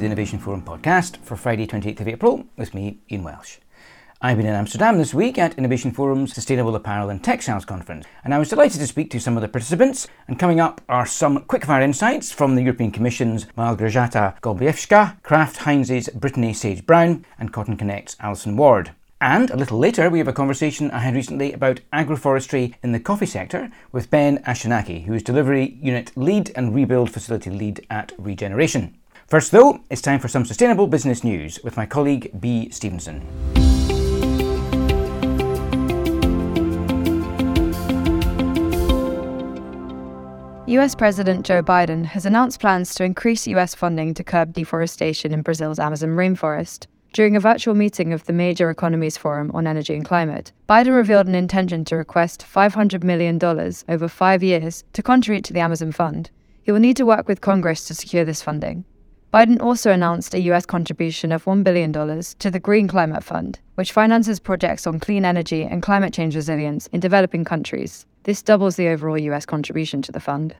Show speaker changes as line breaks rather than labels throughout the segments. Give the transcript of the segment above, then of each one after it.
the Innovation Forum podcast for Friday, 28th of April, with me, Ian Welsh. I've been in Amsterdam this week at Innovation Forum's Sustainable Apparel and Textiles Conference, and I was delighted to speak to some of the participants. And coming up are some quickfire insights from the European Commission's Malgorzata Golebiewska, Kraft Heinz's Brittany Sage Brown, and CottonConnect's Alison Ward. And a little later, we have a conversation I had recently about agroforestry in the coffee sector with Ben Aschenaki, who is Delivery Unit Lead and Rebuild Facility Lead at Regeneration. First, though, it's time for some sustainable business news with my colleague Bea Stevenson.
US President Joe Biden has announced plans to increase US funding to curb deforestation in Brazil's Amazon rainforest. During a virtual meeting of the Major Economies Forum on Energy and Climate, Biden revealed an intention to request $500 million over five years to contribute to the Amazon Fund. He will need to work with Congress to secure this funding. Biden also announced a US contribution of $1 billion to the Green Climate Fund, which finances projects on clean energy and climate change resilience in developing countries. This doubles the overall US contribution to the fund.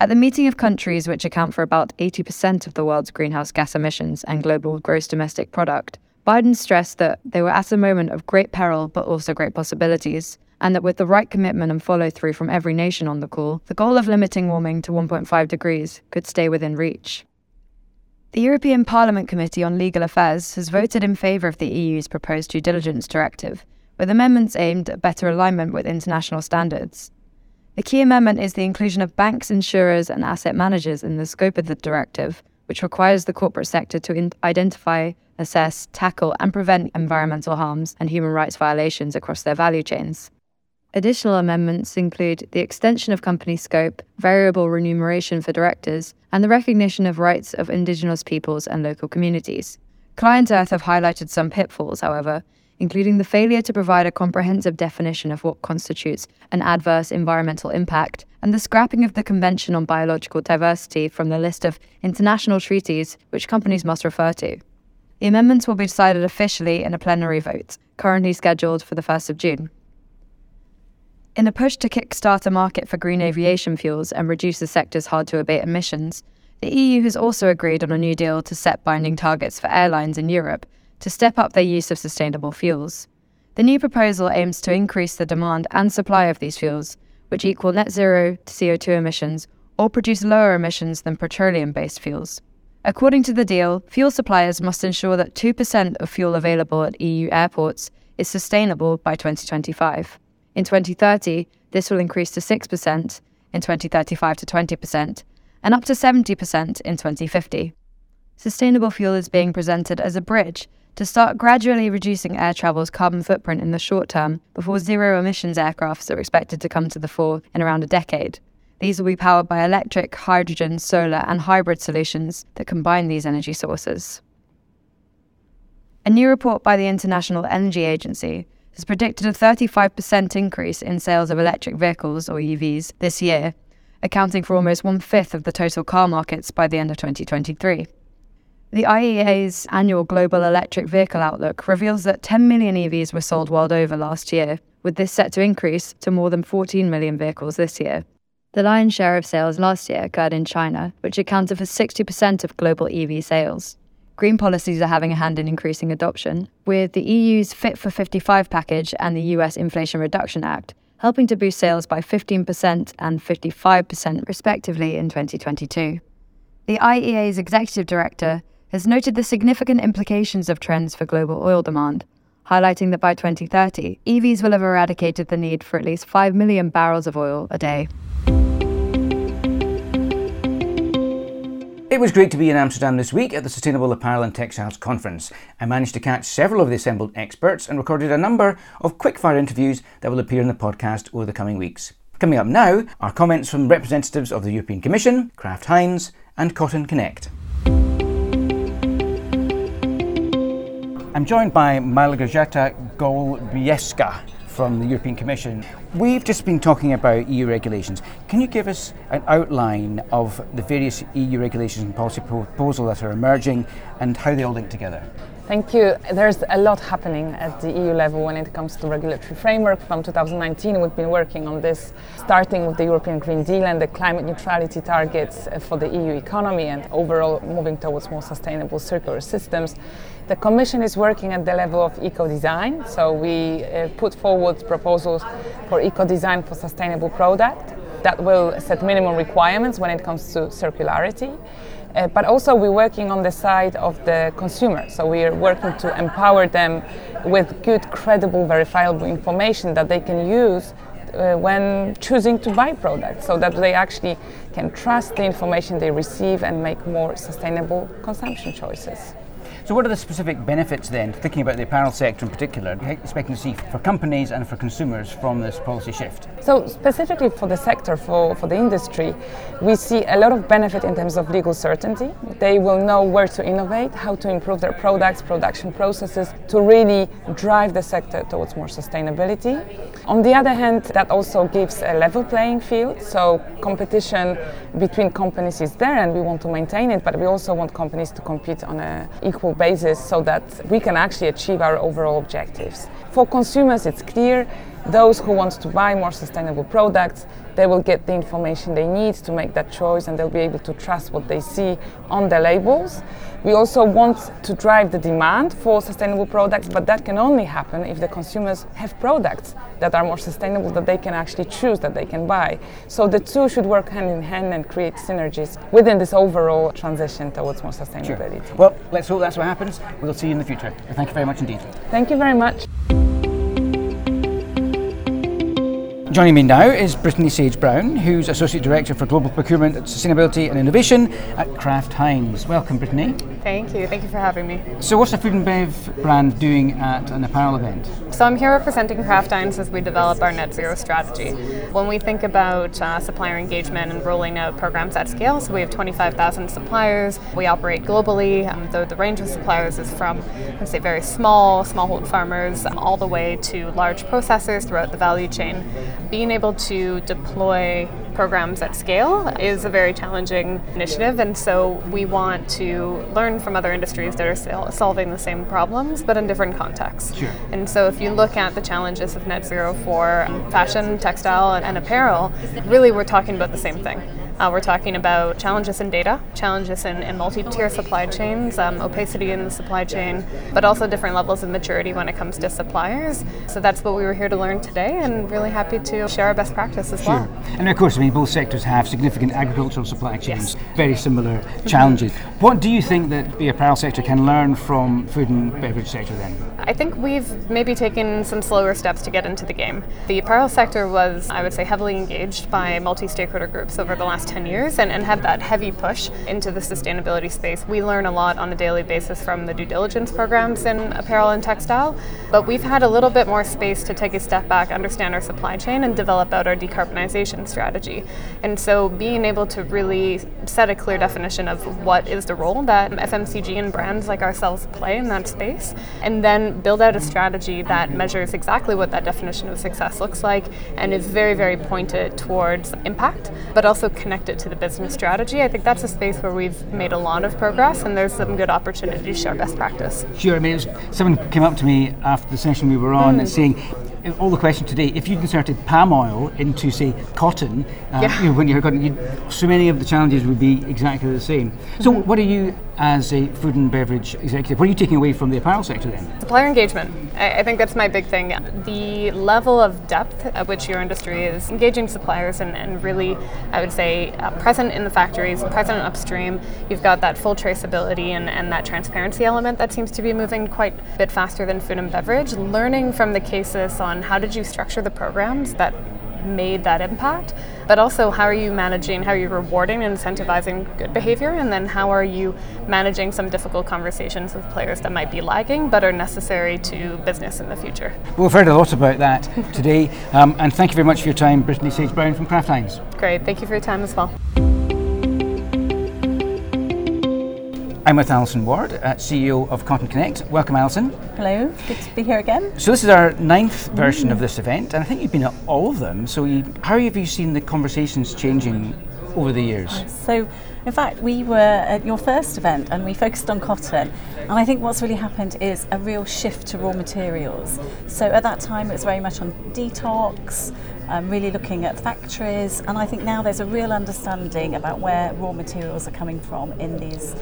At the meeting of countries which account for about 80% of the world's greenhouse gas emissions and global gross domestic product, Biden stressed that they were at a moment of great peril but also great possibilities, and that with the right commitment and follow through from every nation on the call, the goal of limiting warming to 1.5 degrees could stay within reach. The European Parliament Committee on Legal Affairs has voted in favour of the EU's proposed due diligence directive, with amendments aimed at better alignment with international standards. The key amendment is the inclusion of banks, insurers, and asset managers in the scope of the directive, which requires the corporate sector to in- identify, assess, tackle, and prevent environmental harms and human rights violations across their value chains. Additional amendments include the extension of company scope, variable remuneration for directors, and the recognition of rights of indigenous peoples and local communities. ClientEarth have highlighted some pitfalls, however, including the failure to provide a comprehensive definition of what constitutes an adverse environmental impact, and the scrapping of the Convention on Biological Diversity from the list of international treaties which companies must refer to. The amendments will be decided officially in a plenary vote, currently scheduled for the 1st of June. In a push to kickstart a market for green mm-hmm. aviation fuels and reduce the sector's hard to abate emissions, the EU has also agreed on a new deal to set binding targets for airlines in Europe to step up their use of sustainable fuels. The new proposal aims to increase the demand and supply of these fuels, which equal net zero CO2 emissions or produce lower emissions than petroleum based fuels. According to the deal, fuel suppliers must ensure that 2% of fuel available at EU airports is sustainable by 2025. In 2030, this will increase to 6%, in 2035 to 20%, and up to 70% in 2050. Sustainable fuel is being presented as a bridge to start gradually reducing air travel's carbon footprint in the short term before zero emissions aircrafts are expected to come to the fore in around a decade. These will be powered by electric, hydrogen, solar, and hybrid solutions that combine these energy sources. A new report by the International Energy Agency has predicted a 35% increase in sales of electric vehicles, or EVs, this year, accounting for almost one fifth of the total car markets by the end of 2023. The IEA's annual Global Electric Vehicle Outlook reveals that 10 million EVs were sold world over last year, with this set to increase to more than 14 million vehicles this year. The lion's share of sales last year occurred in China, which accounted for 60% of global EV sales. Green policies are having a hand in increasing adoption, with the EU's Fit for 55 package and the US Inflation Reduction Act helping to boost sales by 15% and 55% respectively in 2022. The IEA's executive director has noted the significant implications of trends for global oil demand, highlighting that by 2030, EVs will have eradicated the need for at least 5 million barrels of oil a day.
It was great to be in Amsterdam this week at the Sustainable Apparel and Textiles Conference. I managed to catch several of the assembled experts and recorded a number of quickfire interviews that will appear in the podcast over the coming weeks. Coming up now are comments from representatives of the European Commission, Kraft Heinz, and CottonConnect. I'm joined by Malgorzata Golebiewska from the European Commission. We've just been talking about EU regulations. Can you give us an outline of the various EU regulations and policy proposals that are emerging and how they all link together?
Thank you. There's a lot happening at the EU level when it comes to regulatory framework. From 2019, we've been working on this, starting with the European Green Deal and the climate neutrality targets uh, for the EU economy and overall moving towards more sustainable circular systems. The Commission is working at the level of eco-design, so we uh, put forward proposals for eco-design for sustainable product that will set minimum requirements when it comes to circularity. Uh, but also we're working on the side of the consumer. So we are working to empower them with good, credible, verifiable information that they can use uh, when choosing to buy products so that they actually can trust the information they receive and make more sustainable consumption choices.
So, what are the specific benefits then, thinking about the apparel sector in particular, expecting to see for companies and for consumers from this policy shift?
So, specifically for the sector, for, for the industry, we see a lot of benefit in terms of legal certainty. They will know where to innovate, how to improve their products, production processes to really drive the sector towards more sustainability. On the other hand, that also gives a level playing field. So, competition between companies is there and we want to maintain it, but we also want companies to compete on an equal basis so that we can actually achieve our overall objectives. For consumers, it's clear those who want to buy more sustainable products, they will get the information they need to make that choice and they'll be able to trust what they see on the labels. We also want to drive the demand for sustainable products, but that can only happen if the consumers have products that are more sustainable that they can actually choose, that they can buy. So the two should work hand in hand and create synergies within this overall transition towards more sustainability.
Sure. Well, let's hope that's what happens. We'll see you in the future. Thank you very much indeed.
Thank you very much.
Joining me now is Brittany Sage Brown, who's Associate Director for Global Procurement, Sustainability and Innovation at Kraft Heinz. Welcome, Brittany.
Thank you. Thank you for having me.
So, what's the food and bev brand doing at an apparel event?
So, I'm here representing Kraft Heinz as we develop our net zero strategy. When we think about uh, supplier engagement and rolling out programs at scale, so we have 25,000 suppliers. We operate globally. Um, the, the range of suppliers is from, let's say, very small smallholder farmers all the way to large processors throughout the value chain. Being able to deploy programs at scale is a very challenging initiative, and so we want to learn from other industries that are solving the same problems, but in different contexts.
Sure.
And so if you look at the challenges of net zero for fashion, textile, and apparel, really we're talking about the same thing. Uh, we're talking about challenges in data, challenges in, in multi tier supply chains, um, opacity in the supply chain, but also different levels of maturity when it comes to suppliers. So that's what we were here to learn today, and really happy to share our best practice as
sure.
well.
And of course, I mean, both sectors have significant agricultural supply chains, yes. very similar challenges. What do you think that the apparel sector can learn from food and beverage sector then?
I think we've maybe taken some slower steps to get into the game. The apparel sector was, I would say, heavily engaged by multi stakeholder groups over the last 10 years and, and had that heavy push into the sustainability space. We learn a lot on a daily basis from the due diligence programs in apparel and textile, but we've had a little bit more space to take a step back, understand our supply chain, and develop out our decarbonization strategy. And so being able to really set a clear definition of what is the role that FMCG and brands like ourselves play in that space, and then build out a strategy that measures exactly what that definition of success looks like and is very, very pointed towards impact, but also connected connect it to the business strategy. I think that's a space where we've made a lot of progress and there's some good opportunity to share best practice.
Sure. I mean, was, someone came up to me after the session we were on mm. saying, all the question today, if you inserted palm oil into, say, cotton, uh, yeah. you know, when you're cotton, so many of the challenges would be exactly the same. So, mm-hmm. what are you, as a food and beverage executive, what are you taking away from the apparel sector then?
Supplier engagement. I, I think that's my big thing. The level of depth at which your industry is engaging suppliers and, and really, I would say, uh, present in the factories, present upstream. You've got that full traceability and, and that transparency element that seems to be moving quite a bit faster than food and beverage. Learning from the cases on on how did you structure the programs that made that impact, but also how are you managing, how are you rewarding and incentivizing good behavior, and then how are you managing some difficult conversations with players that might be lagging but are necessary to business in the future.
Well, we've heard a lot about that today, um, and thank you very much for your time, Brittany Sage Brown from Kraft Heinz.
Great, thank you for your time as well.
I'm with Alison Ward, uh, CEO of CottonConnect. Welcome, Alison.
Hello, good to be here again.
So this is our ninth version mm. of this event, and I think you've been at all of them. So you, how have you seen the conversations changing over the years?
So, in fact, we were at your first event and we focused on cotton. And I think what's really happened is a real shift to raw materials. So, at that time, it was very much on detox, um, really looking at factories. And I think now there's a real understanding about where raw materials are coming from in these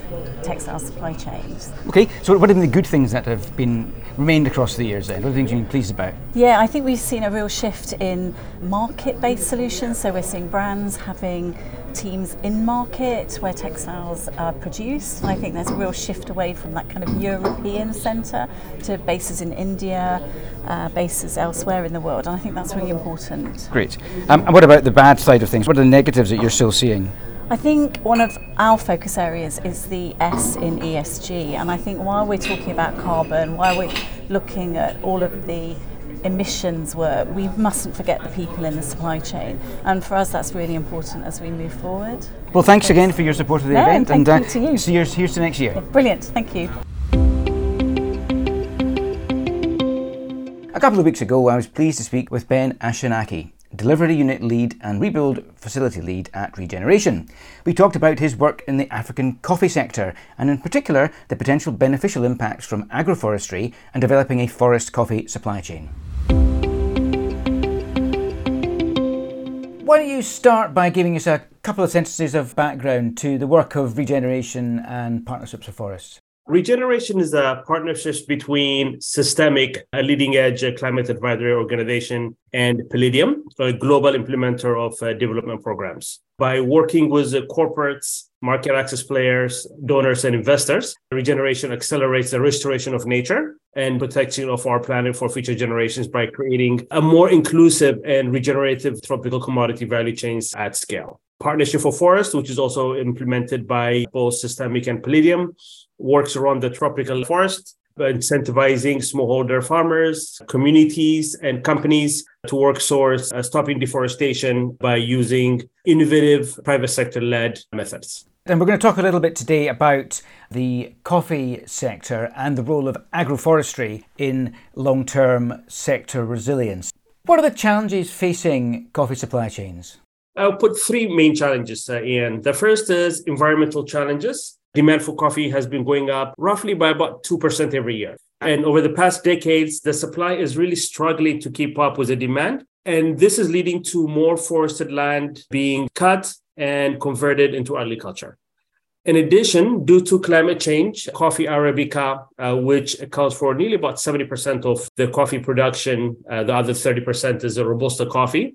textile supply chains.
Okay, so what are the good things that have been remained across the years then? What are the things you've been pleased about?
Yeah, I think we've seen a real shift in market based solutions. So, we're seeing brands having teams in market where textiles are produced. And I think there's a real shift away from that kind of European centre to bases in India, uh, bases elsewhere in the world. And I think that's really important.
Great. Um, and what about the bad side of things? What are the negatives that you're still seeing?
I think one of our focus areas is the S in ESG. And I think while we're talking about carbon, while we're looking at all of the emissions were, we mustn't forget the people in the supply chain. And for us, that's really important as we move forward.
Well, thanks again for your support of the
No,
event.
thank
and
you uh, to you.
See you here's to next year.
Brilliant, thank you.
A couple of weeks ago, I was pleased to speak with Ben Aschenaki, Delivery Unit Lead and Rebuild Facility Lead at Regeneration. We talked about his work in the African coffee sector, and in particular, the potential beneficial impacts from agroforestry and developing a forest coffee supply chain. Why don't you start by giving us a couple of sentences of background to the work of Regeneration and Partnerships for Forests?
Regeneration is a partnership between Systemiq, a leading edge climate advisory organization, and Palladium, a global implementer of uh, development programs. By working with uh, corporates, market access players, donors, and investors, Regeneration accelerates the restoration of nature and protection of our planet for future generations by creating a more inclusive and regenerative tropical commodity value chains at scale. Partnership for Forest, which is also implemented by both Systemiq and Palladium, works around the tropical forest, incentivizing smallholder farmers, communities, and companies to work towards uh, stopping deforestation by using innovative private sector led methods.
And we're going to talk a little bit today about the coffee sector and the role of agroforestry in long term sector resilience. What are the challenges facing coffee supply chains?
I'll put three main challenges uh, in. The first is environmental challenges. Demand for coffee has been going up roughly by about 2% every year. And over the past decades, the supply is really struggling to keep up with the demand. And this is leading to more forested land being cut and converted into agriculture. In addition, due to climate change, coffee Arabica, uh, which accounts for nearly about 70% of the coffee production, uh, the other 30% is a Robusta coffee,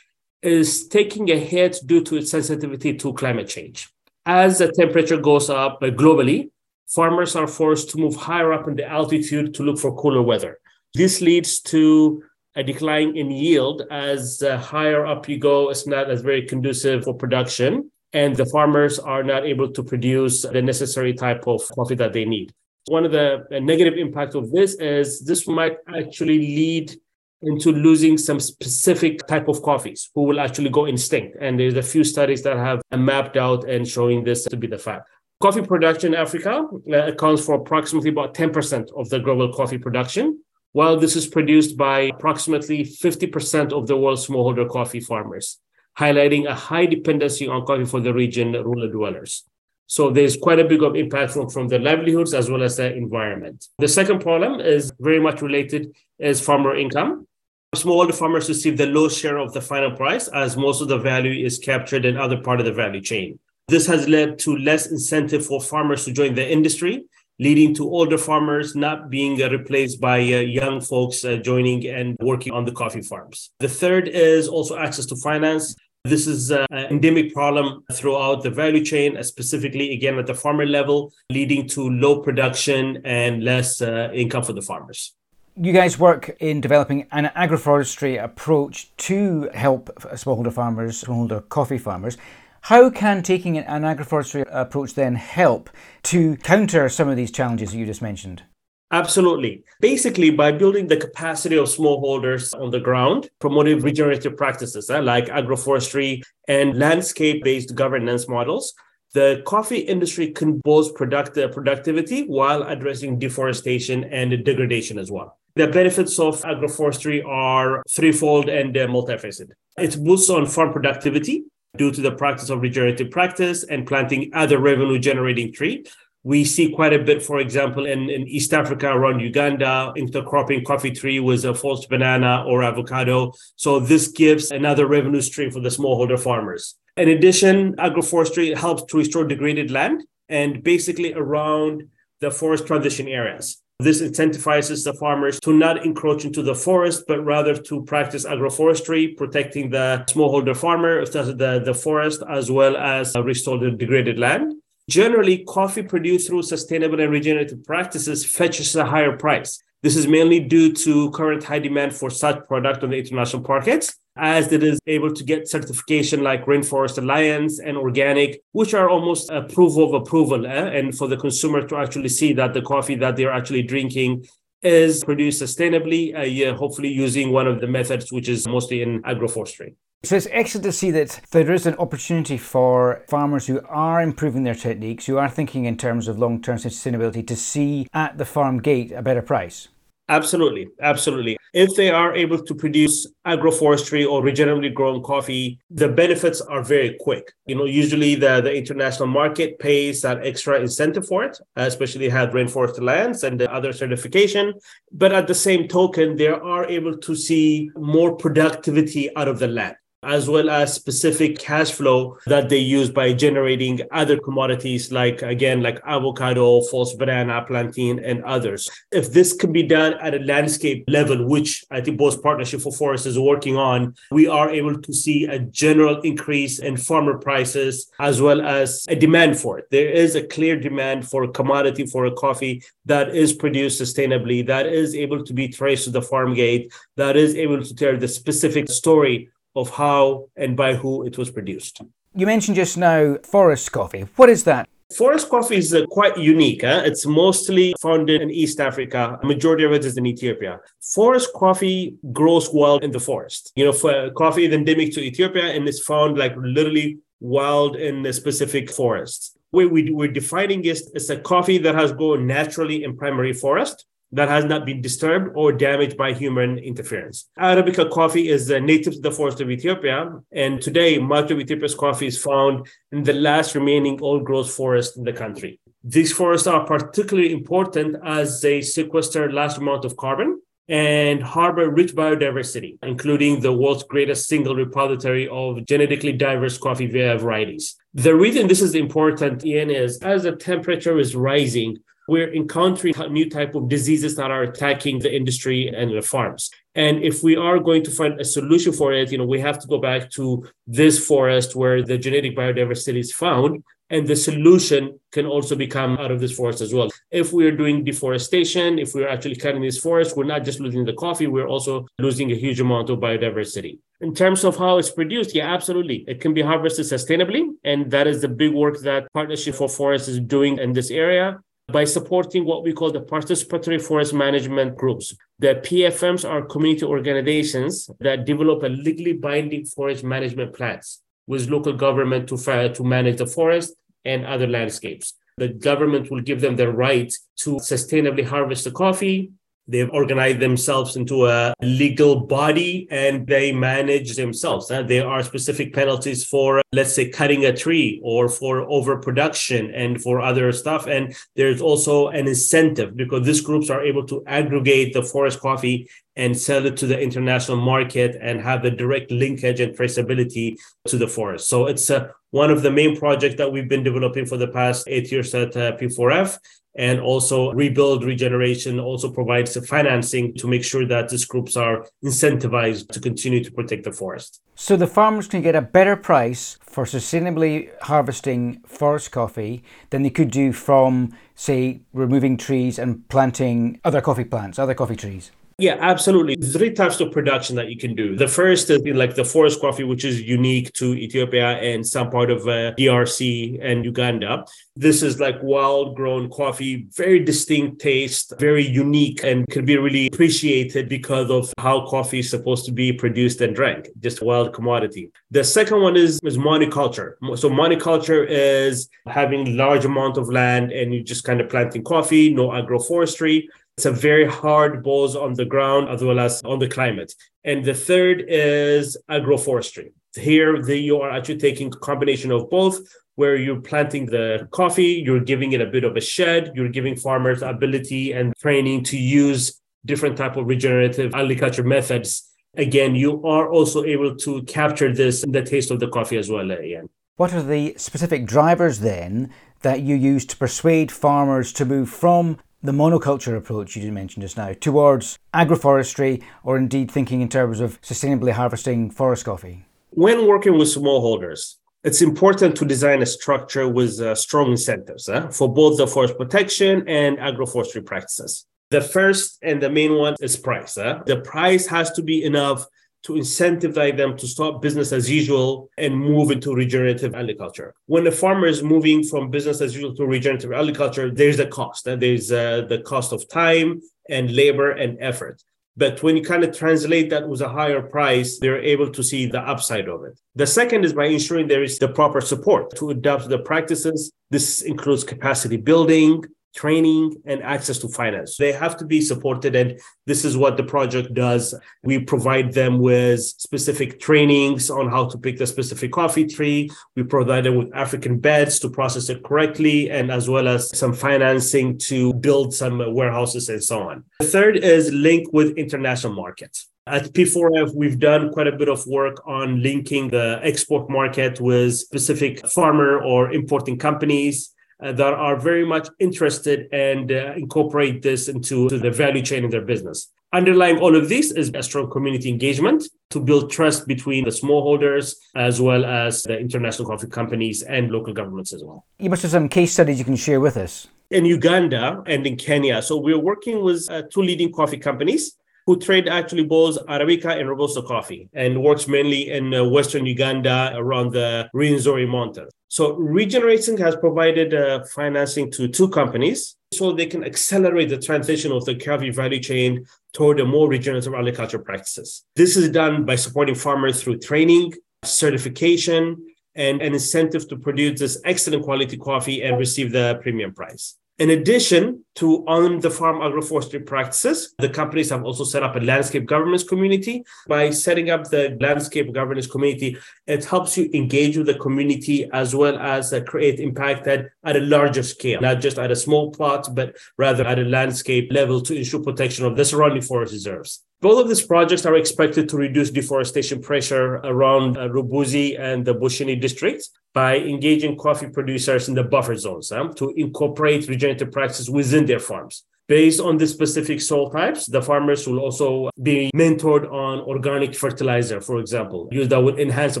is taking a hit due to its sensitivity to climate change. As the temperature goes up globally, farmers are forced to move higher up in the altitude to look for cooler weather. This leads to a decline in yield as uh, higher up you go, it's not as very conducive for production, and the farmers are not able to produce the necessary type of coffee that they need. One of the negative impacts of this is this might actually lead into losing some specific type of coffees who will actually go extinct. And there's a few studies that have mapped out and showing this to be the fact. Coffee production in Africa uh, accounts for approximately about 10% of the global coffee production, while this is produced by approximately 50% of the world's smallholder coffee farmers, highlighting a high dependency on coffee for the region rural dwellers. So there's quite a big impact from, from the livelihoods as well as the environment. The second problem is very much related is farmer income. Smallholder farmers receive the low share of the final price as most of the value is captured in other part of the value chain. This has led to less incentive for farmers to join the industry, leading to older farmers not being uh, replaced by uh, young folks uh, joining and working on the coffee farms. The third is also access to finance. This is an endemic problem throughout the value chain, specifically again at the farmer level, leading to low production and less uh, income for the farmers.
You guys work in developing an agroforestry approach to help smallholder farmers, smallholder coffee farmers. How can taking an agroforestry approach then help to counter some of these challenges you just mentioned?
Absolutely. Basically, by building the capacity of smallholders on the ground, promoting regenerative practices uh, like agroforestry and landscape based governance models, the coffee industry can boost product- productivity while addressing deforestation and degradation as well. The benefits of agroforestry are threefold and uh, multifaceted. It boosts on farm productivity, due to the practice of regenerative practice and planting other revenue generating tree. We see quite a bit, for example, in, in East Africa around Uganda, intercropping coffee tree with a false banana or avocado. So this gives another revenue stream for the smallholder farmers. In addition, agroforestry helps to restore degraded land and basically around the forest transition areas. This incentivizes the farmers to not encroach into the forest, but rather to practice agroforestry, protecting the smallholder farmer, the, the forest, as well as uh, restore the degraded land. Generally, coffee produced through sustainable and regenerative practices fetches a higher price. This is mainly due to current high demand for such product on the international markets, as it is able to get certification like Rainforest Alliance and organic, which are almost a proof of approval, eh? and for the consumer to actually see that the coffee that they're actually drinking is produced sustainably, uh, yeah, hopefully using one of the methods, which is mostly in agroforestry.
So it's excellent to see that there is an opportunity for farmers who are improving their techniques, who are thinking in terms of long term sustainability, to see at the farm gate a better price.
Absolutely, absolutely. If they are able to produce agroforestry or regeneratively grown coffee, the benefits are very quick. You know, usually the, the international market pays that extra incentive for it, especially have Rainforest Alliance and the other certification. But at the same token, they are able to see more productivity out of the land as well as specific cash flow that they use by generating other commodities like again like avocado false banana plantain and others. If this can be done at a landscape level which i think both partnership for forests is working on we are able to see a general increase in farmer prices as well as a demand for it. There is a clear demand for a commodity for a coffee that is produced sustainably that is able to be traced to the farm gate that is able to tell the specific story of how and by who it was produced.
You mentioned just now forest coffee. What is that?
Forest coffee is uh, quite unique. Huh? It's mostly found in East Africa. A majority of it is in Ethiopia. Forest coffee grows wild in the forest. You know, for coffee is endemic to Ethiopia and is found like literally wild in the specific forests. Where we, we're defining it as a coffee that has grown naturally in primary forest that has not been disturbed or damaged by human interference. Arabica coffee is native to the forest of Ethiopia, and today much of Ethiopia's coffee is found in the last remaining old growth forest in the country. These forests are particularly important as they sequester large amount of carbon and harbor rich biodiversity, including the world's greatest single repository of genetically diverse coffee varieties. The reason this is important, Ian, is as the temperature is rising, we're encountering new type of diseases that are attacking the industry and the farms. And if we are going to find a solution for it, you know, we have to go back to this forest where the genetic biodiversity is found. And the solution can also become out of this forest as well. If we are doing deforestation, if we're actually cutting this forest, we're not just losing the coffee, we're also losing a huge amount of biodiversity. In terms of how it's produced, yeah, absolutely. It can be harvested sustainably. And that is the big work that Partnership for Forests is doing in this area by supporting what we call the participatory forest management groups. The PFMs are community organizations that develop a legally binding forest management plans with local government to, to manage the forest and other landscapes. The government will give them the right to sustainably harvest the coffee, They've organized themselves into a legal body and they manage themselves. There are specific penalties for, let's say, cutting a tree or for overproduction and for other stuff. And there's also an incentive because these groups are able to aggregate the forest coffee and sell it to the international market and have a direct linkage and traceability to the forest. So it's uh, one of the main projects that we've been developing for the past eight years at uh, P4F and also rebuild regeneration also provides the financing to make sure that these groups are incentivized to continue to protect the forest.
So the farmers can get a better price for sustainably harvesting forest coffee than they could do from say removing trees and planting other coffee plants other coffee trees
yeah, absolutely. Three types of production that you can do. The first is like the forest coffee, which is unique to Ethiopia and some part of uh, DRC and Uganda. This is like wild grown coffee, very distinct taste, very unique, and can be really appreciated because of how coffee is supposed to be produced and drank, just wild commodity. The second one is, is monoculture. So monoculture is having large amount of land and you just kind of planting coffee, no agroforestry. It's a very hard balls on the ground as well as on the climate. And the third is agroforestry. Here, the, you are actually taking a combination of both, where you're planting the coffee, you're giving it a bit of a shed, you're giving farmers ability and training to use different type of regenerative agriculture methods. Again, you are also able to capture this in the taste of the coffee as well, Ian.
What are the specific drivers then that you use to persuade farmers to move from the monoculture approach you mentioned just now towards agroforestry or indeed thinking in terms of sustainably harvesting forest coffee?
When working with smallholders, it's important to design a structure with uh, strong incentives uh, for both the forest protection and agroforestry practices. The first and the main one is price. Uh. The price has to be enough to incentivize them to stop business as usual and move into regenerative agriculture. When a farmer is moving from business as usual to regenerative agriculture, there's a cost. And there's uh, the cost of time and labor and effort. But when you kind of translate that with a higher price, they're able to see the upside of it. The second is by ensuring there is the proper support to adapt the practices. This includes capacity building, training and access to finance. They have to be supported. And this is what the project does. We provide them with specific trainings on how to pick the specific coffee tree. We provide them with African beds to process it correctly, and as well as some financing to build some warehouses and so on. The third is link with international markets. At P4F, we've done quite a bit of work on linking the export market with specific farmer or importing companies that are very much interested and uh, incorporate this into the value chain in their business. Underlying all of this is a strong community engagement to build trust between the smallholders as well as the international coffee companies and local governments as well.
You must have some case studies you can share with us.
In Uganda and in Kenya. So we're working with uh, two leading coffee companies who trade actually both Arabica and Robusta coffee and works mainly in uh, Western Uganda around the Rwenzori Mountains. So Regeneration has provided uh, financing to two companies so they can accelerate the transition of the coffee value chain toward a more regenerative agriculture practices. This is done by supporting farmers through training, certification, and an incentive to produce this excellent quality coffee and receive the premium price. In addition to on the farm agroforestry practices, the companies have also set up a landscape governance community. By setting up the landscape governance community, it helps you engage with the community as well as uh, create impact at, at a larger scale, not just at a small plot, but rather at a landscape level to ensure protection of the surrounding forest reserves. Both of these projects are expected to reduce deforestation pressure around uh, Rubirizi and the Bushenyi districts by engaging coffee producers in the buffer zones um, to incorporate regenerative practices within their farms. Based on the specific soil types, the farmers will also be mentored on organic fertilizer, for example, use that would enhance the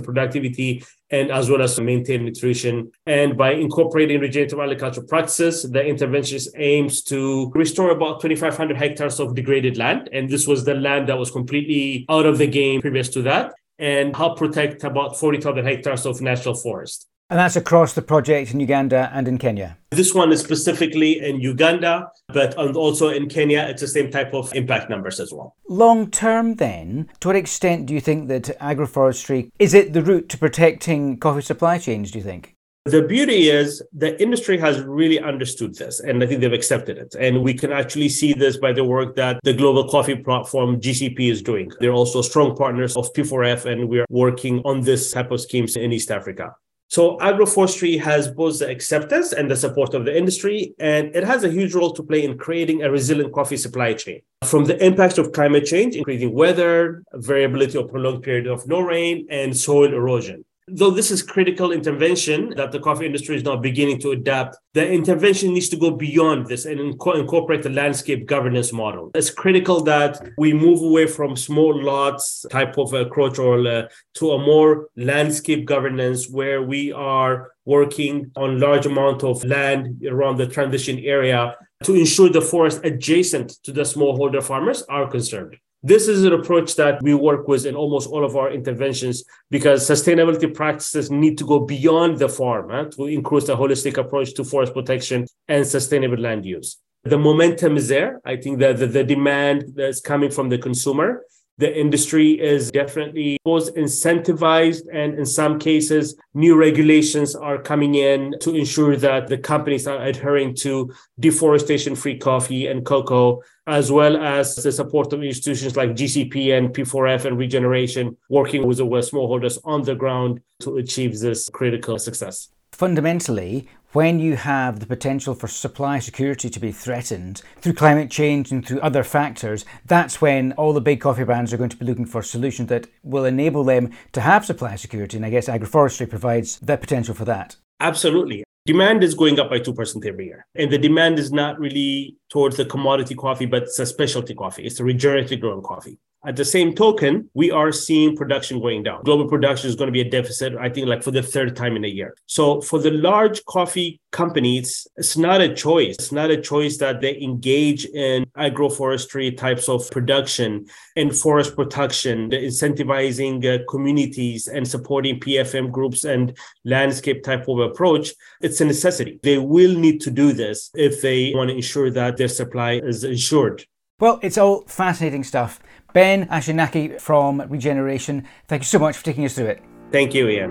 productivity and as well as maintain nutrition. And by incorporating regenerative agriculture practices, the intervention aims to restore about 2,500 hectares of degraded land. And this was the land that was completely out of the game previous to that and help protect about 40,000 hectares of national forest.
And that's across the project in Uganda and in Kenya.
This one is specifically in Uganda, but also in Kenya, it's the same type of impact numbers as well.
Long term, then, to what extent do you think that agroforestry is it the route to protecting coffee supply chains? Do you think?
The beauty is the industry has really understood this and I think they've accepted it. And we can actually see this by the work that the global coffee platform GCP is doing. They're also strong partners of P4F and we're working on this type of schemes in East Africa. So agroforestry has both the acceptance and the support of the industry, and it has a huge role to play in creating a resilient coffee supply chain. From the impacts of climate change, increasing weather, variability of prolonged period of no rain, and soil erosion. Though this is critical intervention that the coffee industry is now beginning to adapt, the intervention needs to go beyond this and incorporate the landscape governance model. It's critical that we move away from small lots type of approach or uh, to a more landscape governance where we are working on large amount of land around the transition area to ensure the forest adjacent to the smallholder farmers are conserved. This is an approach that we work with in almost all of our interventions because sustainability practices need to go beyond the farm huh, to increase the holistic approach to forest protection and sustainable land use. The momentum is there. I think that the, the demand that's coming from the consumer The industry is definitely both incentivized, and in some cases, new regulations are coming in to ensure that the companies are adhering to deforestation free coffee and cocoa, as well as the support of institutions like GCP and P4F and Regeneration, working with the smallholders on the ground to achieve this critical success
fundamentally, when you have the potential for supply security to be threatened through climate change and through other factors, that's when all the big coffee brands are going to be looking for solutions that will enable them to have supply security. And I guess agroforestry provides the potential for that.
Absolutely. Demand is going up by 2% every year. And the demand is not really towards the commodity coffee, but it's a specialty coffee. It's a regeneratively grown coffee. At the same token, we are seeing production going down. Global production is going to be a deficit, I think, like for the third time in a year. So for the large coffee companies, it's not a choice. It's not a choice that they engage in agroforestry types of production and forest protection, incentivizing uh, communities and supporting PFM groups and landscape type of approach. It's a necessity. They will need to do this if they want to ensure that their supply is ensured.
Well, it's all fascinating stuff. Ben Aschenaki from Regeneration, thank you so much for taking us through it.
Thank you, Ian.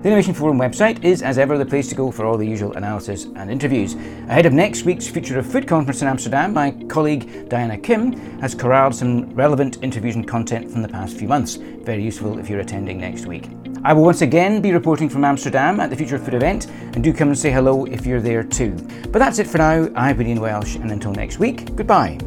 The Innovation Forum website is, as ever, the place to go for all the usual analysis and interviews. Ahead of next week's Future of Food conference in Amsterdam, my colleague Diana Kim has corralled some relevant interviews and content from the past few months. Very useful if you're attending next week. I will once again be reporting from Amsterdam at the Future of Food event, and do come and say hello if you're there too. But that's it for now. I've been Ian Welsh, and until next week, goodbye.